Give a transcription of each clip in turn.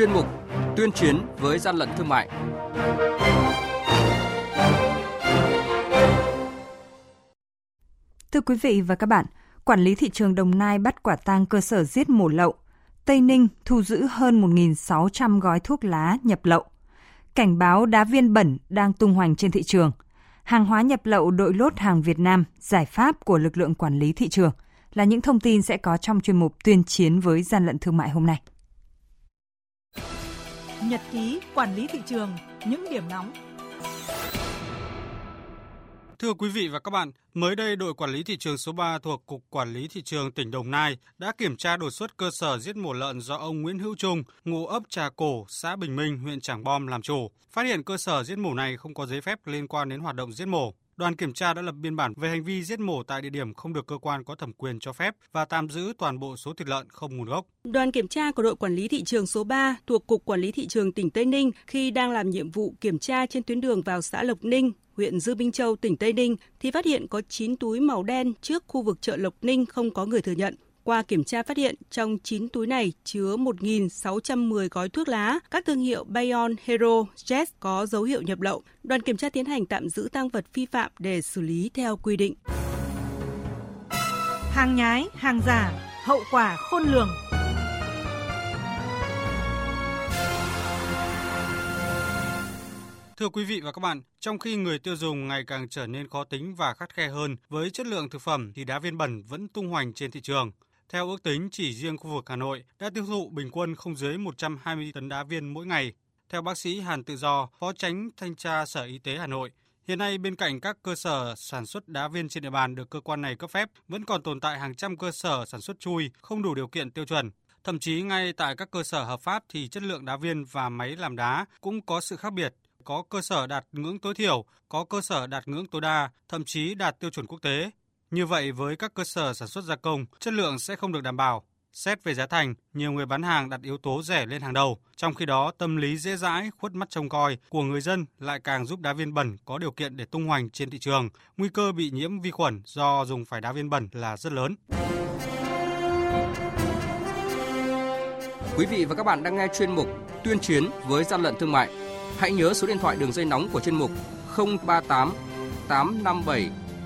chuyên mục Tuyên chiến với gian lận thương mại. Thưa quý vị và các bạn, quản lý thị trường Đồng Nai bắt quả tang cơ sở giết mổ lậu. Tây Ninh thu giữ hơn 1.600 gói thuốc lá nhập lậu. Cảnh báo đá viên bẩn đang tung hoành trên thị trường. Hàng hóa nhập lậu đội lốt hàng Việt Nam, giải pháp của lực lượng quản lý thị trường là những thông tin sẽ có trong chuyên mục tuyên chiến với gian lận thương mại hôm nay. Nhật ký quản lý thị trường, những điểm nóng Thưa quý vị và các bạn, mới đây đội quản lý thị trường số 3 thuộc Cục Quản lý Thị trường tỉnh Đồng Nai đã kiểm tra đột xuất cơ sở giết mổ lợn do ông Nguyễn Hữu Trung, ngụ ấp Trà Cổ, xã Bình Minh, huyện Trảng Bom làm chủ. Phát hiện cơ sở giết mổ này không có giấy phép liên quan đến hoạt động giết mổ. Đoàn kiểm tra đã lập biên bản về hành vi giết mổ tại địa điểm không được cơ quan có thẩm quyền cho phép và tạm giữ toàn bộ số thịt lợn không nguồn gốc. Đoàn kiểm tra của đội quản lý thị trường số 3 thuộc Cục Quản lý Thị trường tỉnh Tây Ninh khi đang làm nhiệm vụ kiểm tra trên tuyến đường vào xã Lộc Ninh, huyện Dư Minh Châu, tỉnh Tây Ninh thì phát hiện có 9 túi màu đen trước khu vực chợ Lộc Ninh không có người thừa nhận. Qua kiểm tra phát hiện trong 9 túi này chứa 1.610 gói thuốc lá, các thương hiệu Bayon, Hero, Jet có dấu hiệu nhập lậu. Đoàn kiểm tra tiến hành tạm giữ tăng vật vi phạm để xử lý theo quy định. Hàng nhái, hàng giả, hậu quả khôn lường. Thưa quý vị và các bạn, trong khi người tiêu dùng ngày càng trở nên khó tính và khắt khe hơn với chất lượng thực phẩm thì đá viên bẩn vẫn tung hoành trên thị trường. Theo ước tính, chỉ riêng khu vực Hà Nội đã tiêu thụ bình quân không dưới 120 tấn đá viên mỗi ngày. Theo bác sĩ Hàn Tự Do, Phó Tránh Thanh tra Sở Y tế Hà Nội, hiện nay bên cạnh các cơ sở sản xuất đá viên trên địa bàn được cơ quan này cấp phép, vẫn còn tồn tại hàng trăm cơ sở sản xuất chui không đủ điều kiện tiêu chuẩn. Thậm chí ngay tại các cơ sở hợp pháp thì chất lượng đá viên và máy làm đá cũng có sự khác biệt. Có cơ sở đạt ngưỡng tối thiểu, có cơ sở đạt ngưỡng tối đa, thậm chí đạt tiêu chuẩn quốc tế. Như vậy với các cơ sở sản xuất gia công, chất lượng sẽ không được đảm bảo. Xét về giá thành, nhiều người bán hàng đặt yếu tố rẻ lên hàng đầu, trong khi đó tâm lý dễ dãi, khuất mắt trông coi của người dân lại càng giúp đá viên bẩn có điều kiện để tung hoành trên thị trường. Nguy cơ bị nhiễm vi khuẩn do dùng phải đá viên bẩn là rất lớn. Quý vị và các bạn đang nghe chuyên mục Tuyên chiến với gian lận thương mại. Hãy nhớ số điện thoại đường dây nóng của chuyên mục 038 857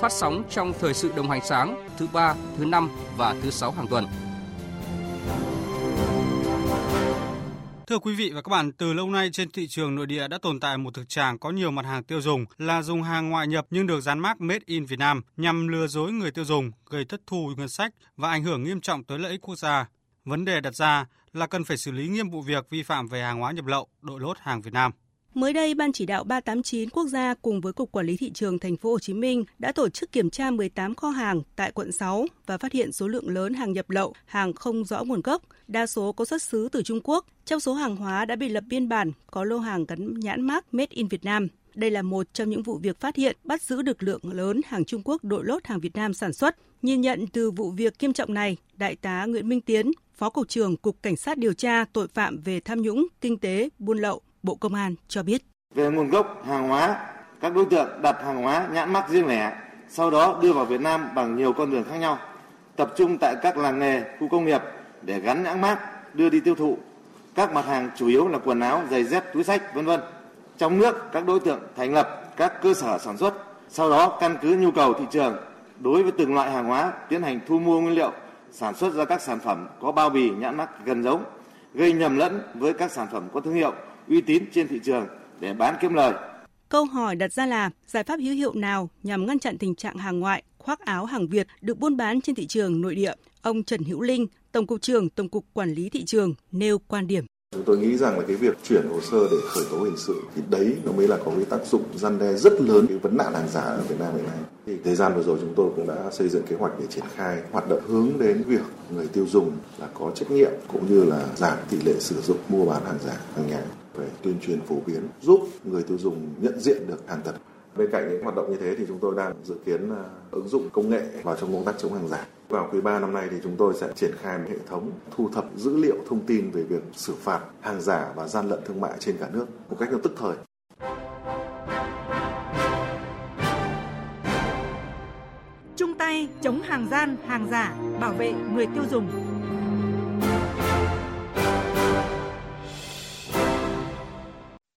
phát sóng trong thời sự đồng hành sáng thứ ba, thứ năm và thứ sáu hàng tuần. Thưa quý vị và các bạn, từ lâu nay trên thị trường nội địa đã tồn tại một thực trạng có nhiều mặt hàng tiêu dùng là dùng hàng ngoại nhập nhưng được dán mác Made in Việt Nam nhằm lừa dối người tiêu dùng, gây thất thu ngân sách và ảnh hưởng nghiêm trọng tới lợi ích quốc gia. Vấn đề đặt ra là cần phải xử lý nghiêm vụ việc vi phạm về hàng hóa nhập lậu, đội lốt hàng Việt Nam. Mới đây, Ban chỉ đạo 389 quốc gia cùng với Cục Quản lý thị trường thành phố Hồ Chí Minh đã tổ chức kiểm tra 18 kho hàng tại quận 6 và phát hiện số lượng lớn hàng nhập lậu, hàng không rõ nguồn gốc, đa số có xuất xứ từ Trung Quốc. Trong số hàng hóa đã bị lập biên bản có lô hàng gắn nhãn mác Made in Việt Nam. Đây là một trong những vụ việc phát hiện bắt giữ được lượng lớn hàng Trung Quốc đội lốt hàng Việt Nam sản xuất. Nhìn nhận từ vụ việc nghiêm trọng này, Đại tá Nguyễn Minh Tiến, Phó Cục trưởng Cục Cảnh sát điều tra tội phạm về tham nhũng, kinh tế, buôn lậu, Bộ Công an cho biết. Về nguồn gốc hàng hóa, các đối tượng đặt hàng hóa nhãn mắc riêng lẻ, sau đó đưa vào Việt Nam bằng nhiều con đường khác nhau, tập trung tại các làng nghề, khu công nghiệp để gắn nhãn mác đưa đi tiêu thụ. Các mặt hàng chủ yếu là quần áo, giày dép, túi sách, vân vân. Trong nước, các đối tượng thành lập các cơ sở sản xuất, sau đó căn cứ nhu cầu thị trường đối với từng loại hàng hóa tiến hành thu mua nguyên liệu, sản xuất ra các sản phẩm có bao bì nhãn mác gần giống, gây nhầm lẫn với các sản phẩm có thương hiệu uy tín trên thị trường để bán kiếm lời. Câu hỏi đặt ra là giải pháp hữu hiệu nào nhằm ngăn chặn tình trạng hàng ngoại, khoác áo hàng Việt được buôn bán trên thị trường nội địa? Ông Trần Hữu Linh, Tổng cục trưởng Tổng cục Quản lý thị trường nêu quan điểm. Chúng tôi nghĩ rằng là cái việc chuyển hồ sơ để khởi tố hình sự thì đấy nó mới là có cái tác dụng gian đe rất lớn cái vấn nạn hàng giả ở Việt Nam hiện nay. Thì thời gian vừa rồi chúng tôi cũng đã xây dựng kế hoạch để triển khai hoạt động hướng đến việc người tiêu dùng là có trách nhiệm cũng như là giảm tỷ lệ sử dụng mua bán hàng giả hàng nhái về tuyên truyền phổ biến, giúp người tiêu dùng nhận diện được hàng thật. Bên cạnh những hoạt động như thế thì chúng tôi đang dự kiến à, ứng dụng công nghệ vào trong công tác chống hàng giả. Vào quý 3 năm nay thì chúng tôi sẽ triển khai một hệ thống thu thập dữ liệu thông tin về việc xử phạt hàng giả và gian lận thương mại trên cả nước một cách tức thời. Chung tay chống hàng gian, hàng giả, bảo vệ người tiêu dùng.